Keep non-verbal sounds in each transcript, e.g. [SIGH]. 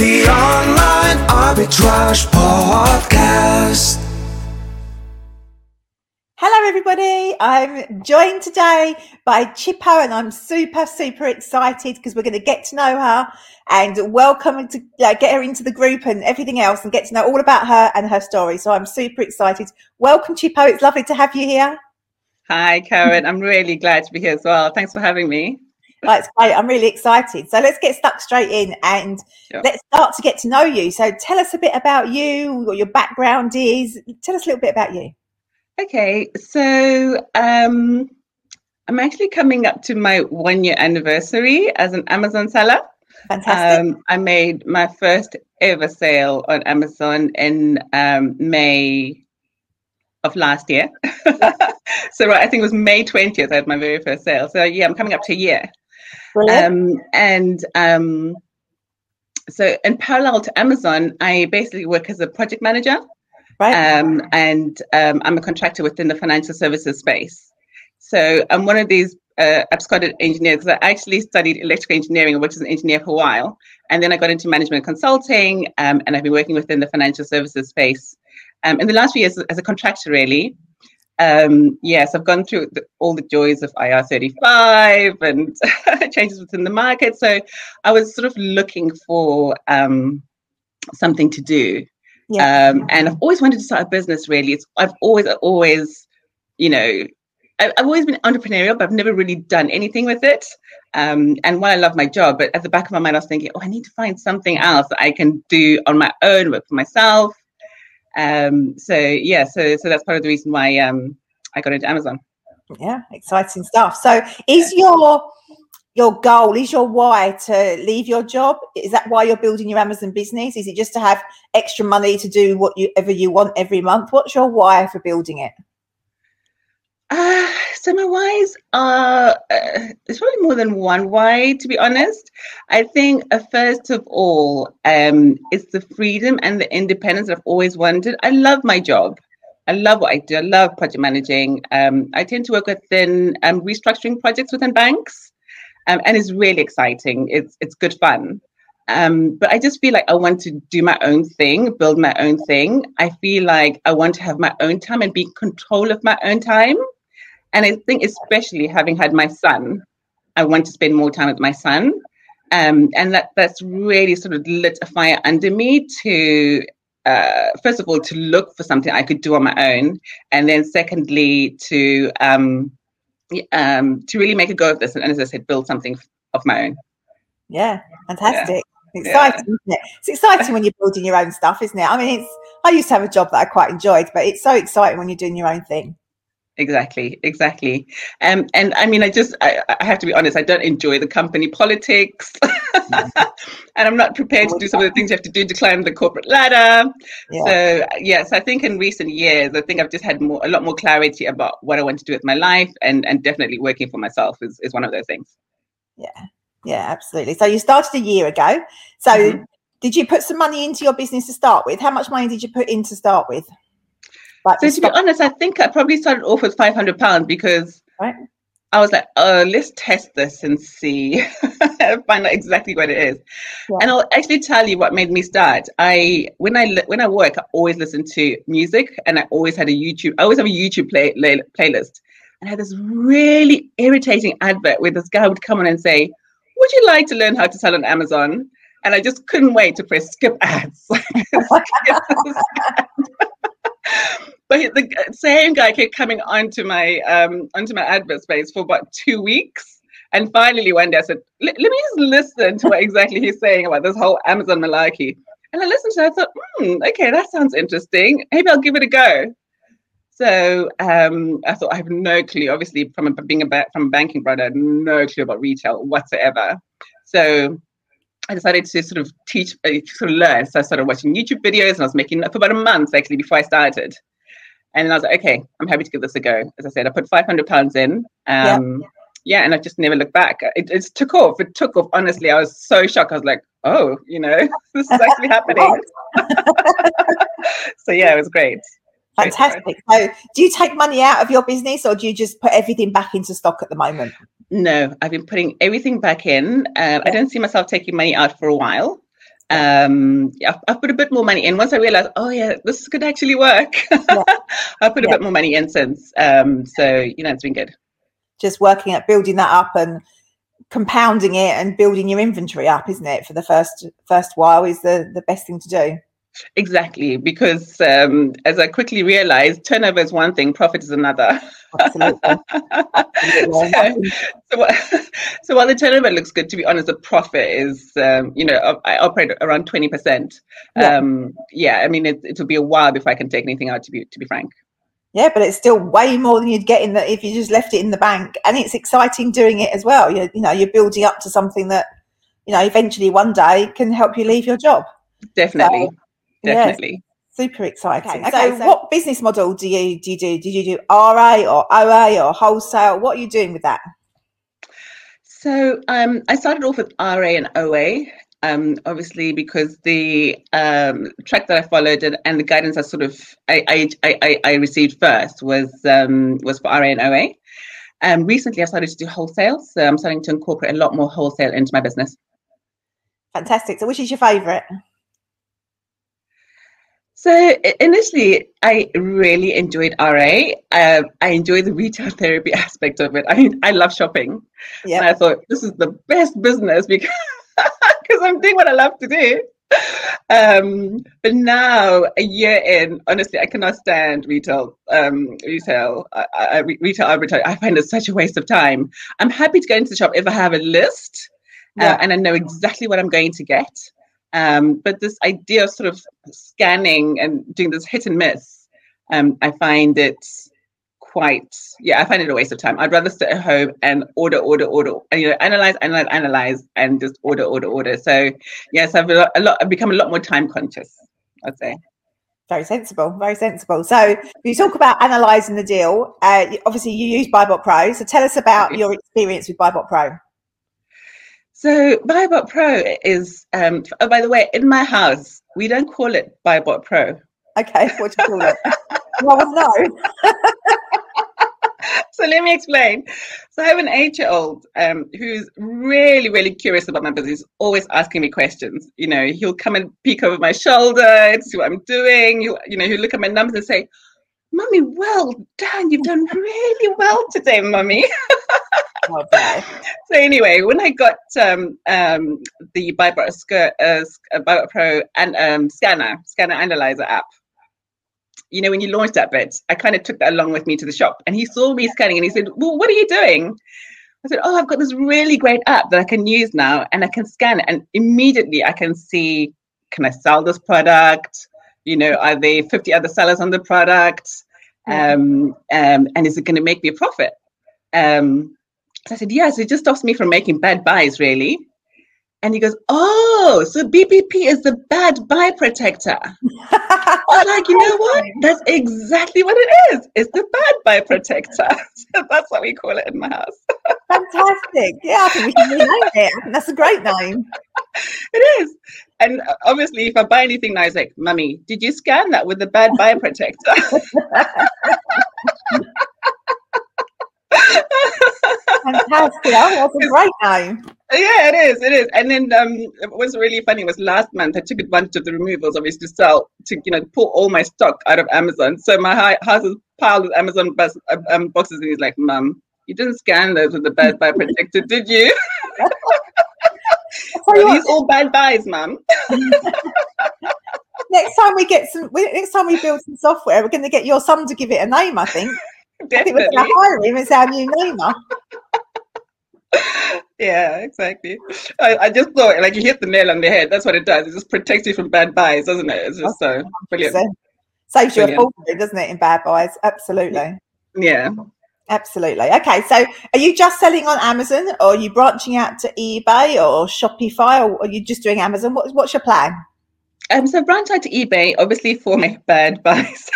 the Online Arbitrage Podcast. Hello, everybody. I'm joined today by Chipo, and I'm super, super excited because we're going to get to know her and welcome to uh, get her into the group and everything else and get to know all about her and her story. So I'm super excited. Welcome, Chipo. It's lovely to have you here. Hi, Karen. I'm really glad to be here as well. Thanks for having me. That's great. I'm really excited. So let's get stuck straight in and sure. let's start to get to know you. So tell us a bit about you, what your background is. Tell us a little bit about you. Okay, so um, I'm actually coming up to my one year anniversary as an Amazon seller. Fantastic. Um, I made my first ever sale on Amazon in um, May of last year. [LAUGHS] so right, I think it was May 20th I had my very first sale. So yeah, I'm coming up to a year. Um, and um, so in parallel to Amazon, I basically work as a project manager. Right. Um, and um, I'm a contractor within the financial services space. So I'm one of these uh, absconded engineers because I actually studied electrical engineering and worked as an engineer for a while. And then I got into management consulting um, and I've been working within the financial services space um, in the last few years as a contractor, really. Um, yes, I've gone through the, all the joys of IR35 and [LAUGHS] changes within the market. So I was sort of looking for um, something to do. Yeah. Um, and I've always wanted to start a business. Really, it's I've always always, you know, I've always been entrepreneurial, but I've never really done anything with it. Um, and while I love my job, but at the back of my mind, I was thinking, oh, I need to find something else that I can do on my own, work for myself. Um, so yeah, so so that's part of the reason why um, I got into Amazon. Yeah, exciting stuff. So is your your goal is your why to leave your job is that why you're building your amazon business is it just to have extra money to do whatever you want every month what's your why for building it [SIGHS] uh, so my whys are uh, there's probably more than one why to be honest i think uh, first of all um, it's the freedom and the independence i've always wanted i love my job I love what I do. I love project managing. Um, I tend to work within um, restructuring projects within banks um, and it's really exciting. It's it's good fun. Um, but I just feel like I want to do my own thing, build my own thing. I feel like I want to have my own time and be in control of my own time. And I think, especially having had my son, I want to spend more time with my son. Um, and that that's really sort of lit a fire under me to uh, first of all to look for something I could do on my own, and then secondly to um, um, to really make a go of this and, as I said, build something of my own. Yeah, fantastic. Yeah. Exciting, yeah. isn't it? It's exciting when you're building your own stuff, isn't it? I mean, it's. I used to have a job that I quite enjoyed, but it's so exciting when you're doing your own thing exactly exactly. Um, and i mean i just I, I, have to be honest i don't enjoy the company politics. [LAUGHS] And i'm not prepared to do some of the things you have to do to climb the corporate ladder. Yeah. so yes i think in recent years i think i've just had more a lot more clarity about what i want to do with my life and and definitely working for myself is, is one of those things. Yeah yeah absolutely. So you started a year ago. So mm-hmm. did you put some money into your business to start with? How much money did you put in to start with but so to be honest, I think I probably started off with five hundred pounds because right. I was like, oh, let's test this and see, [LAUGHS] find out exactly what it is. Yeah. And I'll actually tell you what made me start. I when I when I work, I always listen to music, and I always had a YouTube. I always have a YouTube play, play, playlist, and I had this really irritating advert where this guy would come on and say, "Would you like to learn how to sell on Amazon?" And I just couldn't wait to press skip ads. [LAUGHS] [LAUGHS] but the same guy kept coming onto my um, onto my advert space for about two weeks. And finally, one day I said, "Let me just listen to what exactly he's saying about this whole Amazon malarkey." And I listened to it. I thought, hmm, okay, that sounds interesting. Maybe I'll give it a go. So um, I thought I have no clue. Obviously, from a, being a ba- from a banking brother, no clue about retail whatsoever. So I decided to sort of teach, uh, sort of learn. So I started watching YouTube videos, and I was making for about a month actually before I started. And then I was like, okay, I'm happy to give this a go. As I said, I put 500 pounds in. Um, yeah. yeah, and I just never looked back. It, it took off. It took off. Honestly, I was so shocked. I was like, oh, you know, [LAUGHS] this is actually [LAUGHS] happening. [LAUGHS] so yeah, it was great. Fantastic. So, do you take money out of your business, or do you just put everything back into stock at the moment? No, I've been putting everything back in. Um, yeah. I don't see myself taking money out for a while. Um, yeah, I put a bit more money in. Once I realized, oh yeah, this could actually work, yeah. [LAUGHS] I put a Yeah. bit more money in since. Um, so you know, it's been good. Just working at building that up and compounding it and building your inventory up, isn't it? For the first first while is the the best thing to do. Exactly, because um, as I quickly realized, turnover is one thing, profit is another. Absolutely. [LAUGHS] so, so, what- [LAUGHS] so while the turnover looks good, to be honest, the profit is, um, you know, I operate around twenty percent. Yeah. Um, yeah, I mean, it, it'll be a while before I can take anything out. To be to be frank. Yeah, but it's still way more than you'd get in the if you just left it in the bank, and it's exciting doing it as well. You you know you're building up to something that you know eventually one day can help you leave your job. Definitely, yes. Definitely. Super exciting. Okay, Okay, so, so- what business model do you do you do? Did you do RA or OA or wholesale? What are you doing with that? So um, I started off with RA and OA, um, obviously because the um, track that I followed and, and the guidance I sort of I, I, I, I- I received first was um, was for RA and OA. Um, recently, I started to do wholesale, so I'm starting to incorporate a lot more wholesale into my business. Fantastic. So, which is your favourite? So initially, I really enjoyed RA. Um, I enjoyed the retail [LAUGHS] therapy aspect of it. I I love shopping. And Yeah, I thought this is the best business because [LAUGHS] because I'm doing what I love to do. Um, but now, a year in, honestly, I cannot stand retail. Um, retail, I, I, retail arbitrage. I find it such a waste of time. I'm happy to go into the shop if I have a list uh, and I know exactly what I'm going to get. Um, but this idea of sort of scanning and doing this hit and miss, um, I find it quite yeah i find it a waste of time i'd rather sit at home and order order order and you know analyze analyze analyze and just order order order so yes i've a lot, a lot i've become a lot more time conscious i'd say very sensible. Very sensible. So, you talk about analysing the deal. Uh, obviously, you use Buybot Pro. So, tell us about your experience with Buybot Pro. So buybot pro is um oh, by the way in my house we don't call it buybot pro Okay, what do you call it? well, no. [LAUGHS] so let me explain. So I have an eight-year-old um, who's really, really curious about my business. Always asking me questions. You know, he'll come and peek over my shoulder to see what I'm doing. He'll, you know, he'll look at my numbers and say, "Mummy, well done. You've done really well today, Mummy." [LAUGHS] So anyway, when I got um, um, the Buybot Sc- uh, uh, Buybot Pro and um, Scanner Scanner Analyzer app, you know, when you launched that bit, I kind of took that along with me to the shop, and he saw me scanning, and he said, "Well, what are you doing?" I said, "Oh, I've got this really great app that I can use now, and I can scan it, and immediately I can see, can I sell this product? You know, are there 50 other sellers on the product? Um, um, and is it going to make me a profit?" Um, so I said, yes, it just stops me from making bad buys, really. And he goes, oh, so BBP is the bad buy protector. I was like, you know what? [LAUGHS] That's exactly what it is. It's the bad buy protector. [LAUGHS] So that's what we call it in my house. [LAUGHS] Fantastic. Yeah, I think we can rename it. That's a great name. It is. And obviously, if I buy anything now, it's like, Mummy, did you scan that with the bad buy protector? Fantastic. That's a great name. Yeah, it is. It is. And then um, was really funny was last month I took advantage of the removals, obviously, to sell to you know pull all my stock out of Amazon. So my house is piled with Amazon bus, uh, um, boxes, and he's like, "Mum, you didn't scan those with the bad buy protector, did you? [LAUGHS] Are these all bad buys, Mum?" [LAUGHS] next time we get some, next time we build some software, we're going to get your son to give it a name. I think. I think we're Definitely. going to hire him as our new namer. Yeah, exactly. I, I just thought like you hit the nail on the head. That's what it does. It just protects you from bad buys, doesn't it? It's just so brilliant. Saves you a fortune, doesn't it, in bad buys? Absolutely. Yeah. Absolutely. Okay, so are you just selling on Amazon, or are you branching out to eBay or Shopify, or are you just doing Amazon? What, what's your plan? Um, so branch out to eBay, obviously for my [LAUGHS] bad buys.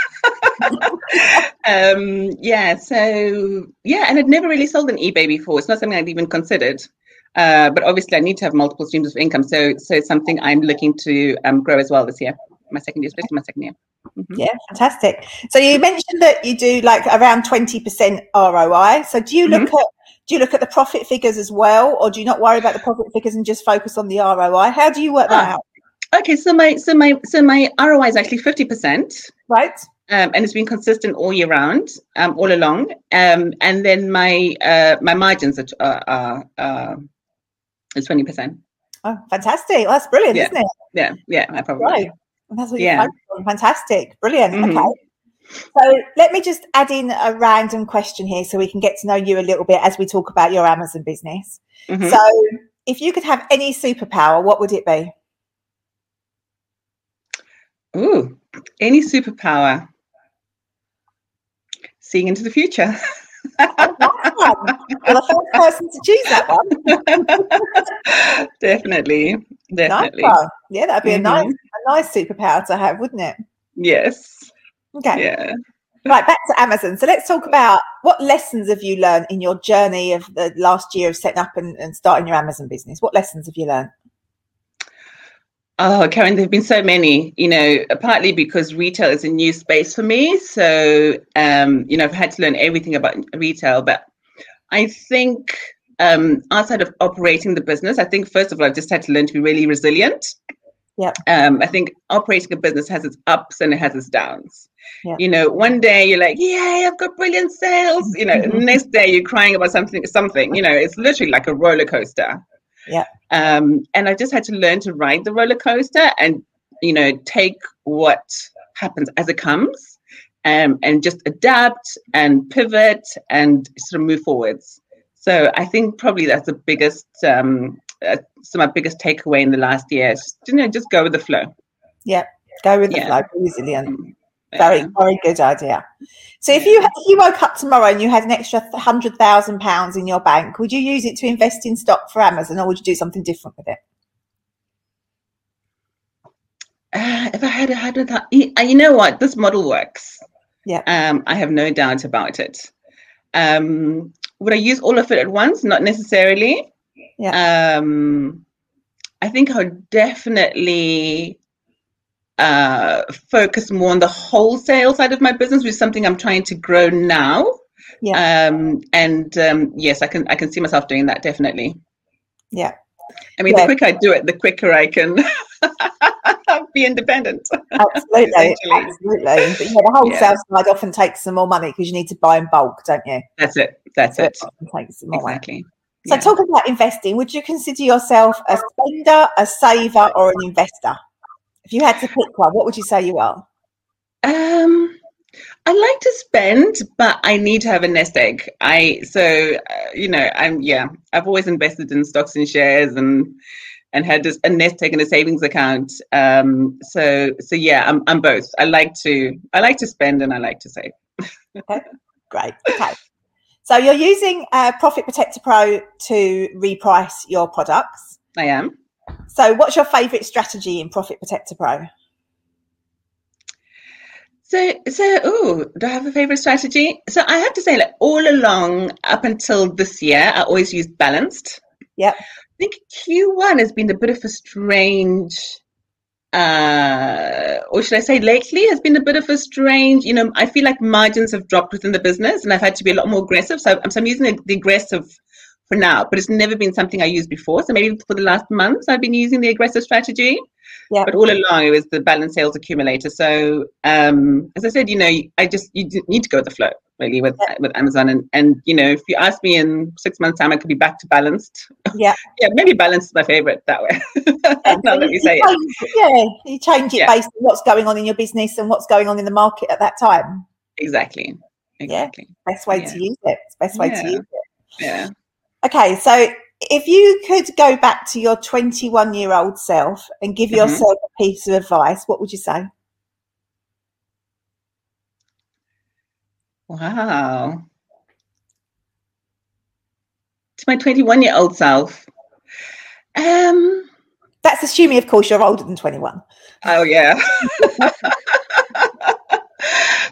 [LAUGHS] um, yeah, so yeah, and I'd never really sold on eBay before. It's not something I'd even considered. Uh, but obviously, I need to have multiple streams of income. So, so it's something I'm looking to um, grow as well this year. My second year, especially my second year. Mhm. Yeah, fantastic. So you mentioned that you do like around twenty percent ROI. So do you look at do you look at the profit figures as well, or do you not worry about the profit figures and just focus on the ROI? How do you work that Ah. out? Okay, so my so my so my ROI is actually fifty percent. Right. Um, and it's been consistent all year round, um, all along. Um, and then my uh, my margins are are, are is twenty percent. Oh, fantastic! Well, that's brilliant, Yeah. isn't it? Yeah, yeah, I probably. Right. That's what Yeah. on. Fantastic. Brilliant. Mhm. Okay. So let me just add in a random question here so we can get to know you a little bit as we talk about your Amazon business. Mhm. So if you could have any superpower, what would it be? Ooh, any superpower? Seeing into the future. Oh, Nice one. You're the first person to choose that one. [LAUGHS] definitely, definitely. one. Yeah, that'd be a nice, Mhm. a nice superpower to have, wouldn't it? Yes. Okay. Yeah. Right, back to Amazon. So let's talk about what lessons have you learned in your journey of the last year of setting up and, and starting your Amazon business? What lessons have you learned? Oh, Karen, there have been so many, you know, partly because retail is a new space for me. So, um, you know, I've had to learn everything about retail. But I think um, outside of operating the business, I think, first of all, I've just had to learn to be really resilient. Yeah. Um, I think operating a business has its ups and it has its downs. Yep. You know, one day you're like, "Yay, I've got brilliant sales." You know, [LAUGHS] next day you're crying about something. Something. You know, it's literally like a roller coaster. Yep. Um, and I just had to learn to ride the roller coaster and you know take what happens as it comes, um, and just adapt and pivot and sort of move forwards. So I think probably that's the biggest, um, uh, so my biggest takeaway in the last year. is Just, you know, just go with the flow. Yeah, go with the Yeah. flow, resilient. Very, Yeah. very good idea. So if you if you woke up tomorrow and you had an extra hundred thousand pounds in your bank, would you use it to invest in stock for Amazon, or would you do something different with it? Uh, if I had a had a thought, you uh, you know what, this model works. Yeah. Um, I have no doubt about it. Um, would I use all of it at once? Not necessarily. Yeah. Um, I think I would definitely uh, focus more on the wholesale side of my business, which is something I'm trying to grow now. Yeah. Um, and um, yes, I can I can see myself doing that definitely. Yeah. I mean, Yeah. the quicker I do it, the quicker I can [LAUGHS] be independent. Absolutely, absolutely. But yeah, the wholesale side often takes some more money because you need to buy in bulk, don't you? That's it. That's So it. often takes some more money. Exactly. So Yeah. talk about investing. Would you consider yourself a spender, a saver, or an investor? If you had to pick one, what would you say you are? Um, I like to spend, but I need to have a nest egg. I so uh, you know I'm yeah I've always invested in stocks and shares and and had this, a nest egg and a savings account. Um, so so yeah I'm I'm both. I like to I like to spend and I like to save. okay, Great. Okay. So you're using uh, Profit Protector Pro to reprice your products. I am. So what's your favourite strategy in Profit Protector Pro? So, so, oh, do I have a favorite strategy? So, I have to say, like all along, up until this year, I always used balanced. Yeah, I think Q1 has been a bit of a strange, uh, or should I say, lately has been a bit of a strange. You know, I feel like margins have dropped within the business, and I've had to be a lot more aggressive. So, I'm, so I'm using the, the aggressive for now, but it's never been something I used before. So maybe for the last months, I've been using the aggressive strategy. Yeah. But all along, it was the balance sales accumulator. So, um, as I said, you know, I just you need to go with the flow really with with Amazon, and and you know, if you ask me in six months' time, I could be back to balanced. Yeah. [LAUGHS] yeah, maybe balanced is my favorite that way. [LAUGHS] Now so that you- say you it, Yeah, you change it Yeah. based on what's going on in your business and what's going on in the market at that time. exactly, exactly. Best way Yeah. to use it. It's best way to use it. Yeah. Okay, so if you could go back to your 21 year old self and give Mhm. yourself a piece of advice, what would you say? Wow. To my 21 year old self. Um. That's assuming, of course, you're older than 21. Oh yeah. [LAUGHS]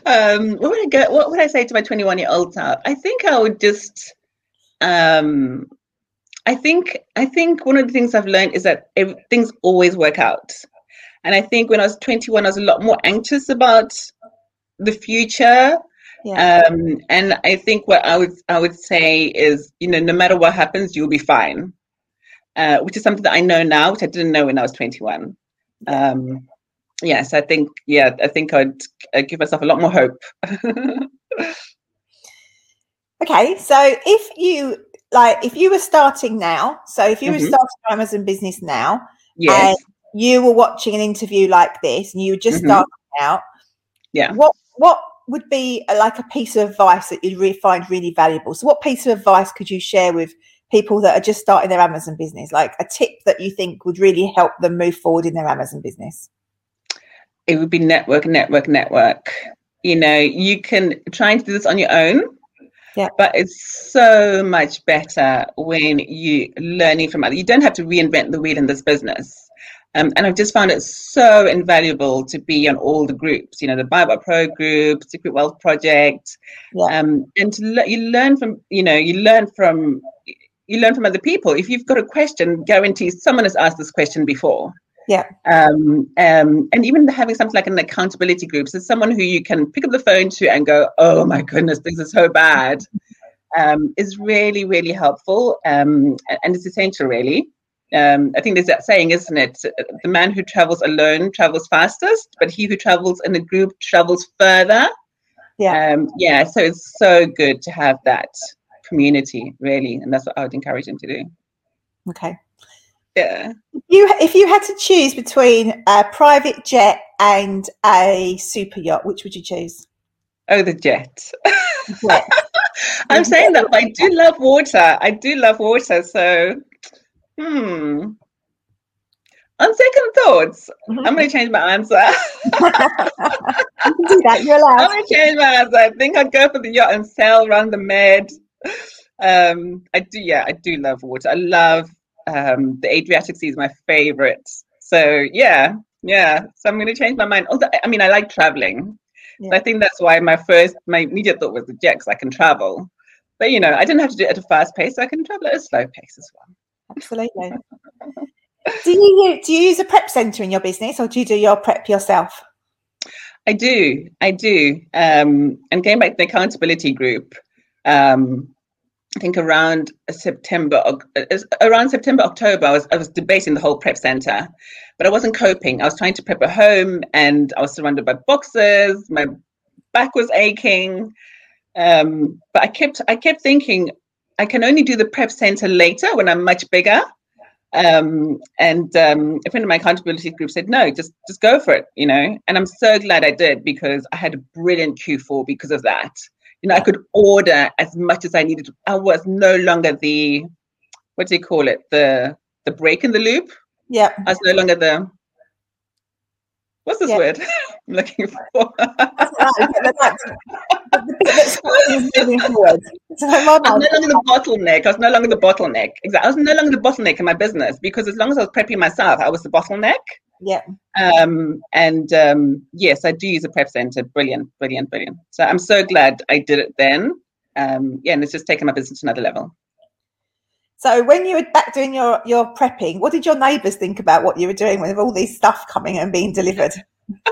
um, what would I go? What would I say to my 21 year old self? I think I would just. Um, I think I think one of the things I've learned is that ev- things always work out, and I think when I was 21, I was a lot more anxious about the future. Yeah. Um, and I think what I would I would say is, you know, no matter what happens, you'll be fine. Uh, which is something that I know now, which I didn't know when I was 21. Um, yes, I think yeah, I think I'd, I'd give myself a lot more hope. [LAUGHS] okay, so if you like, if you were starting now, so if you were Mhm. starting Amazon business now, yes. you were watching an interview like this, and you were just Mhm. starting out, Yeah. what what would be uh, like a piece of advice that you'd really find really valuable? So, what piece of advice could you share with people that are just starting their Amazon business? Like a tip that you think would really help them move forward in their Amazon business? it would be network, network, network. You know, you can try and do this on your own. Yeah. But it's so much better when you learning from others. You don't have to reinvent the wheel in this business. Um, and I've just found it so invaluable to be on all the groups, you know, the Buybot Pro group, Secret Wealth Project, Yeah. um, and to le- you learn from, you know, you learn from, you learn from other people. If you've got a question, guarantee someone has asked this question before Yeah. um, um, and even having something like an accountability group, so someone who you can pick up the phone to and go, "Oh my goodness, this is so bad," um, is really, really helpful, um, and it's essential, really. Um, I think there's that saying, isn't it? The man who travels alone travels fastest, but he who travels in a group travels further. Yeah. Um, yeah. So it's so good to have that community, really, and that's what I would encourage him to do. Okay. Yeah. You, if you had to choose between a private jet and a super yacht, which would you choose? Oh, the jet. Jet. [LAUGHS] I'm saying that, but I do love water. I do love water. So, hmm. On second thoughts, I'm going to change my answer. [LAUGHS] You can do that. You're I'm going to change my answer. I think I'd go for the yacht and sail around the Med. Um, I do, yeah, I do love water. I love um, the Adriatic Sea is my favorite. So, yeah, yeah. So I'm going to change my mind. Although, I mean, I like traveling. So Yeah. I think that's why my first, my immediate thought was the jet, 'cause I can travel. But you know, I didn't have to do it at a fast pace. So I can travel at a slow pace as well. Absolutely. [LAUGHS] do you do you use a prep center in your business, or do you do your prep yourself? I do, I do. Um, and going back to the accountability group, um, I think around September, uh, around September, October, I was I was debating the whole prep center, but I wasn't coping. I was trying to prep a home, and I was surrounded by boxes. My back was aching, um, but I kept I kept thinking I can only do the prep center later when I'm much bigger. Um, and um, a friend of my accountability group said, "No, just just go for it," you know. And I'm so glad I did because I had a brilliant Q4 because of that. You know, I could order as much as I needed. I was no longer the what do you call it? The the break in the loop. Yeah. I was no longer the what's this Yeah. word [LAUGHS] I'm looking for? the bit that's moving forward. I was no longer the bottleneck. I was no longer the bottleneck. Exactly. I was no longer the bottleneck in my business because as long as I was prepping myself, I was the bottleneck. Yeah. Um, and um, yes, I do use a prep center. Brilliant, brilliant, brilliant. So I'm so glad I did it then. Um, yeah, and it's just taken my business to another level. So when you were back doing your your prepping, what did your neighbours think about what you were doing with all these stuff coming and being delivered? [LAUGHS]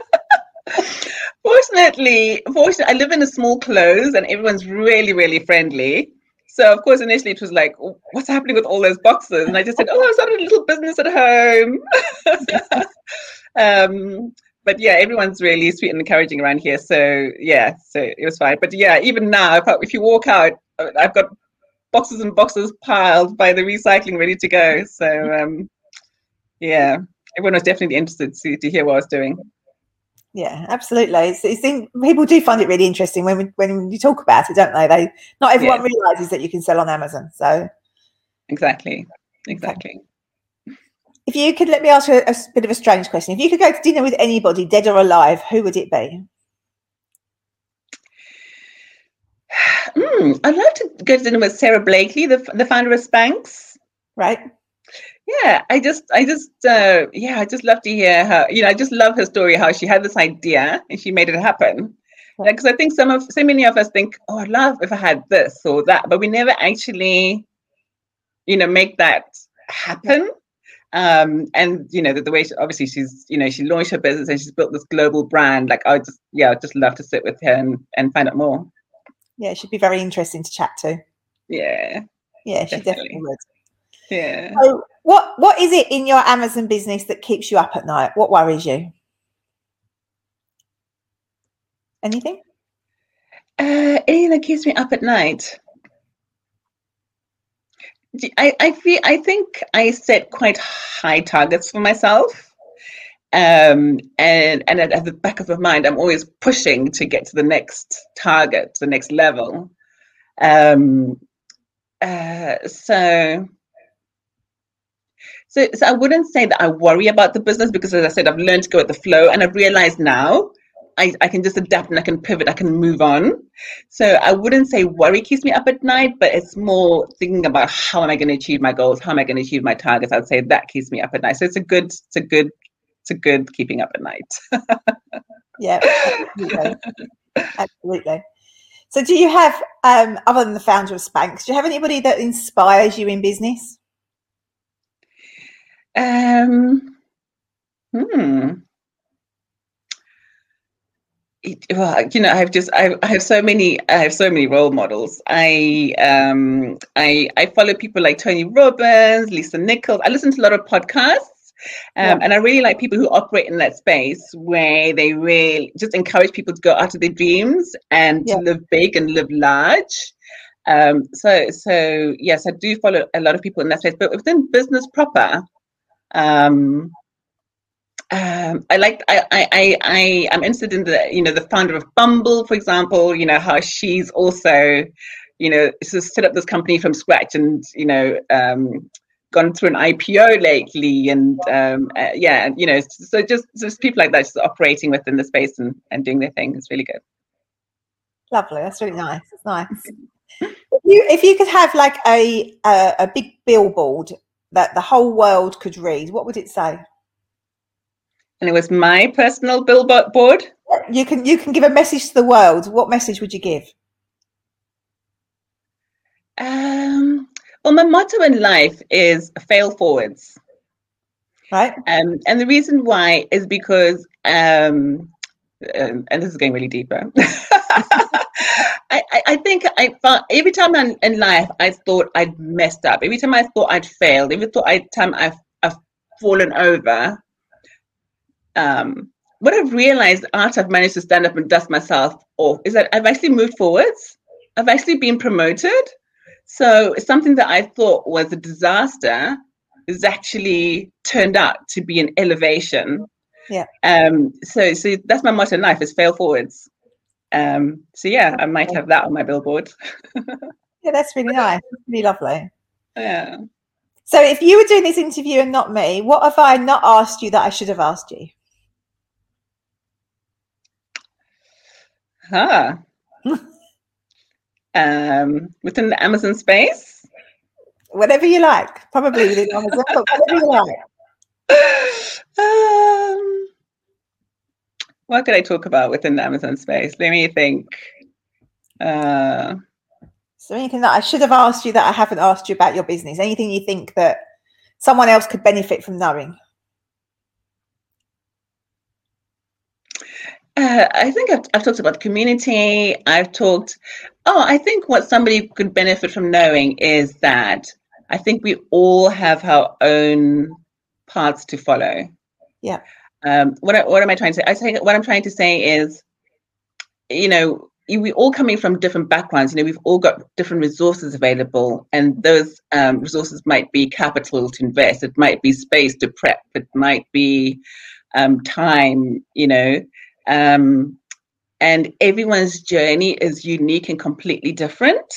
Fortunately, fortunately, I live in a small close and everyone's really, really friendly. So of course, initially it was like, "Oh, what's happening with all those boxes? And I just said, oh, I started a little business at home. [LAUGHS] um, but yeah, everyone's really sweet and encouraging around here. So yeah, so it was fine. But yeah, even now, if, I, if you walk out, uh, I've got boxes and boxes piled by the recycling ready to go. So um, yeah, everyone was definitely interested to, to hear what I was doing. Yeah, absolutely. It's, it's in, people do find it really interesting when we, when you talk about it, don't they? They not everyone realizes that you can sell on Amazon. So Exactly, exactly. if you could let me ask you a, a bit of a strange question, if you could go to dinner with anybody, dead or alive, who would it be? [SIGHS] Mm, I'd love to go to dinner with Sara Blakely, the the founder of Spanx. Right? Yeah, I just, I just, uh, yeah, I just love to hear her. You know, I just love her story. How she had this idea and she made it happen. Because I think some of, so many of us think, oh, I'd love if I had this or that, but we never actually, you know, make that happen. Um, and you know, the, the way she, obviously she's, you know, she launched her business and she's built this global brand. Like, I would just, yeah, I'd just love to sit with her and, and find out more. Yeah, she'd be very interesting to chat to. Yeah. Yeah, she definitely Definitely. would. Yeah. So what what is it in your Amazon business that keeps you up at night? What worries you? Anything? Uh, anything that keeps me up at night. I, I feel I think I set quite high targets for myself. Um, and and at, at the back of my mind, I'm always pushing to get to the next target, the next level. Um, uh, so, so, so I wouldn't say that I worry about the business because, as I said, I've learned to go with the flow, and I've realized now I, I can just adapt and I can pivot, I can move on. So I wouldn't say worry keeps me up at night, but it's more thinking about how am I going to achieve my goals, how am I going to achieve my targets. I'd say that keeps me up at night. So it's a good, it's a good, it's a good keeping up at night. [LAUGHS] Yeah, absolutely. absolutely. So, do you have, um, other than the founder of Spanx, do you have anybody that inspires you in business? Um, hmm. It- well, you know, I've just I, I have so many I have so many role models. I um I I follow people like Tony Robbins, Lisa Nichols. I listen to a lot of podcasts. Um, Yeah. and I really like people who operate in that space where they really just encourage people to go after their dreams and Yeah. to live big and live large. Um, so so yes, I do follow a lot of people in that space, but within business proper, um, um, I like I, I I am interested in the you know the founder of Bumble, for example. You know how she's also you know set up this company from scratch and you know um, gone through an IPO lately and um, uh, yeah you know so just just people like that just operating within the space and, and doing their thing is really good. Lovely. That's really nice. It's nice. If you, if you could have like a, a a big billboard that the whole world could read, what would it say? And it was my personal billboard board. You can you can give a message to the world. What message would you give? Um, well, my motto in life is fail forwards. Right? Um, and the reason why is because, um, um, and this is going really deeper. [LAUGHS] I, I, I think I found every time in, in life I thought I'd messed up. Every time I thought I'd failed. Every thought I, time I've, I've fallen over. Um, what I've realized after I've managed to stand up and dust myself off is that I've actually moved forwards. I've actually been promoted. So something that I thought was a disaster is actually turned out to be an elevation. Yeah. Um. So so that's my motto in life is fail forwards. Um. So yeah, I might have that on my billboard. [LAUGHS] Yeah, that's really nice. That's really lovely. Yeah. So if you were doing this interview and not me, what have I not asked you that I should have asked you? Huh. [LAUGHS] um. Within the Amazon space. Whatever you like. Probably within Amazon, whatever you like. [LAUGHS] um. What could I talk about within the Amazon space? Let me think. Uh. So anything that I should have asked you that I haven't asked you about your business? Anything you think that someone else could benefit from knowing? Uh, I think I've, I've talked about community. I've talked. Oh, I think what somebody could benefit from knowing is that I think we all have our own paths to follow. Yeah. Um, what what am I trying to say? I think what I'm trying to say is, you know, we all coming from different backgrounds. You know, we've all got different resources available, and those um, resources might be capital to invest. It might be space to prep. It might be um, time. You know, um, and everyone's journey is unique and completely different.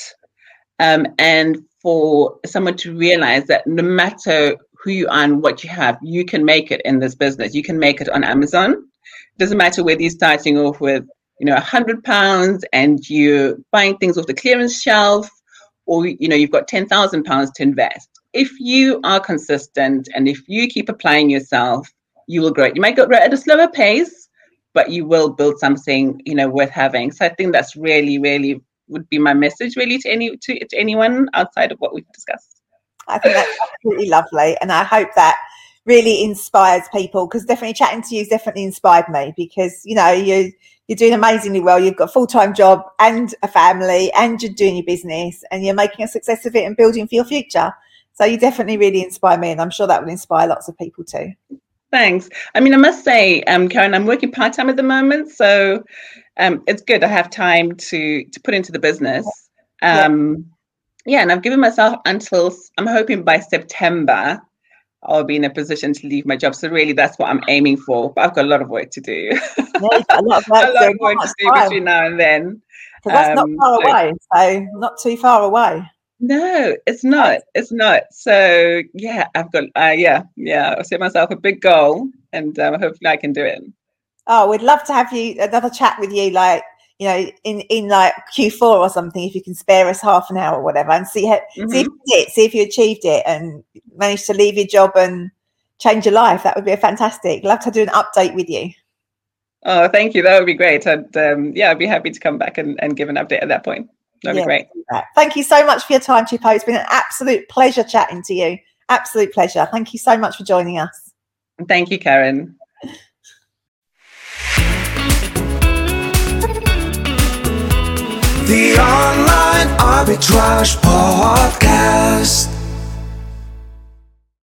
Um, and for someone to realize that no matter who you are and what you have, you can make it in this business. You can make it on Amazon. It doesn't matter whether you're starting off with, you know, a hundred pounds and you're buying things off the clearance shelf, or you know, you've got ten thousand pounds to invest. If you are consistent and if you keep applying yourself, you will grow. You might grow at a slower pace, but you will build something, you know, worth having. So I think that's really, really would be my message really to any to, to anyone outside of what we've discussed. I think that's absolutely lovely. And I hope that really inspires people because definitely chatting to you has definitely inspired me because, you know, you, you're doing amazingly well. You've got a full time job and a family and you're doing your business and you're making a success of it and building for your future. So you definitely really inspire me, and I'm sure that will inspire lots of people too. Thanks. I mean, I must say, um, Karen, I'm working part time at the moment, so um, it's good. I have time to to put into the business. Um, yeah. Yeah, and I've given myself until I'm hoping by September I'll be in a position to leave my job. So really, that's what I'm aiming for. But I've got a lot of work to do. Yeah, [LAUGHS] a lot of work, lot of work to do between now and then. So that's um, not far so, away. So not too far away. No, it's not. It's not. So yeah, I've got. Uh, yeah, yeah. I'll set myself a big goal, and um, hopefully I can do it. Oh, we'd love to have you another chat with you, like you know, in in like Q4 or something, if you can spare us half an hour or whatever, and see how, mm-hmm. see if you did, see if you achieved it, and managed to leave your job and change your life. That would be a fantastic. Love to do an update with you. Oh, thank you. That would be great. I'd um, yeah, I'd be happy to come back and, and give an update at that point. That'd yeah, be great. Thank you so much for your time, Chipo. It's been an absolute pleasure chatting to you. Absolute pleasure. Thank you so much for joining us. Thank you, Karen. The Online Arbitrage Podcast.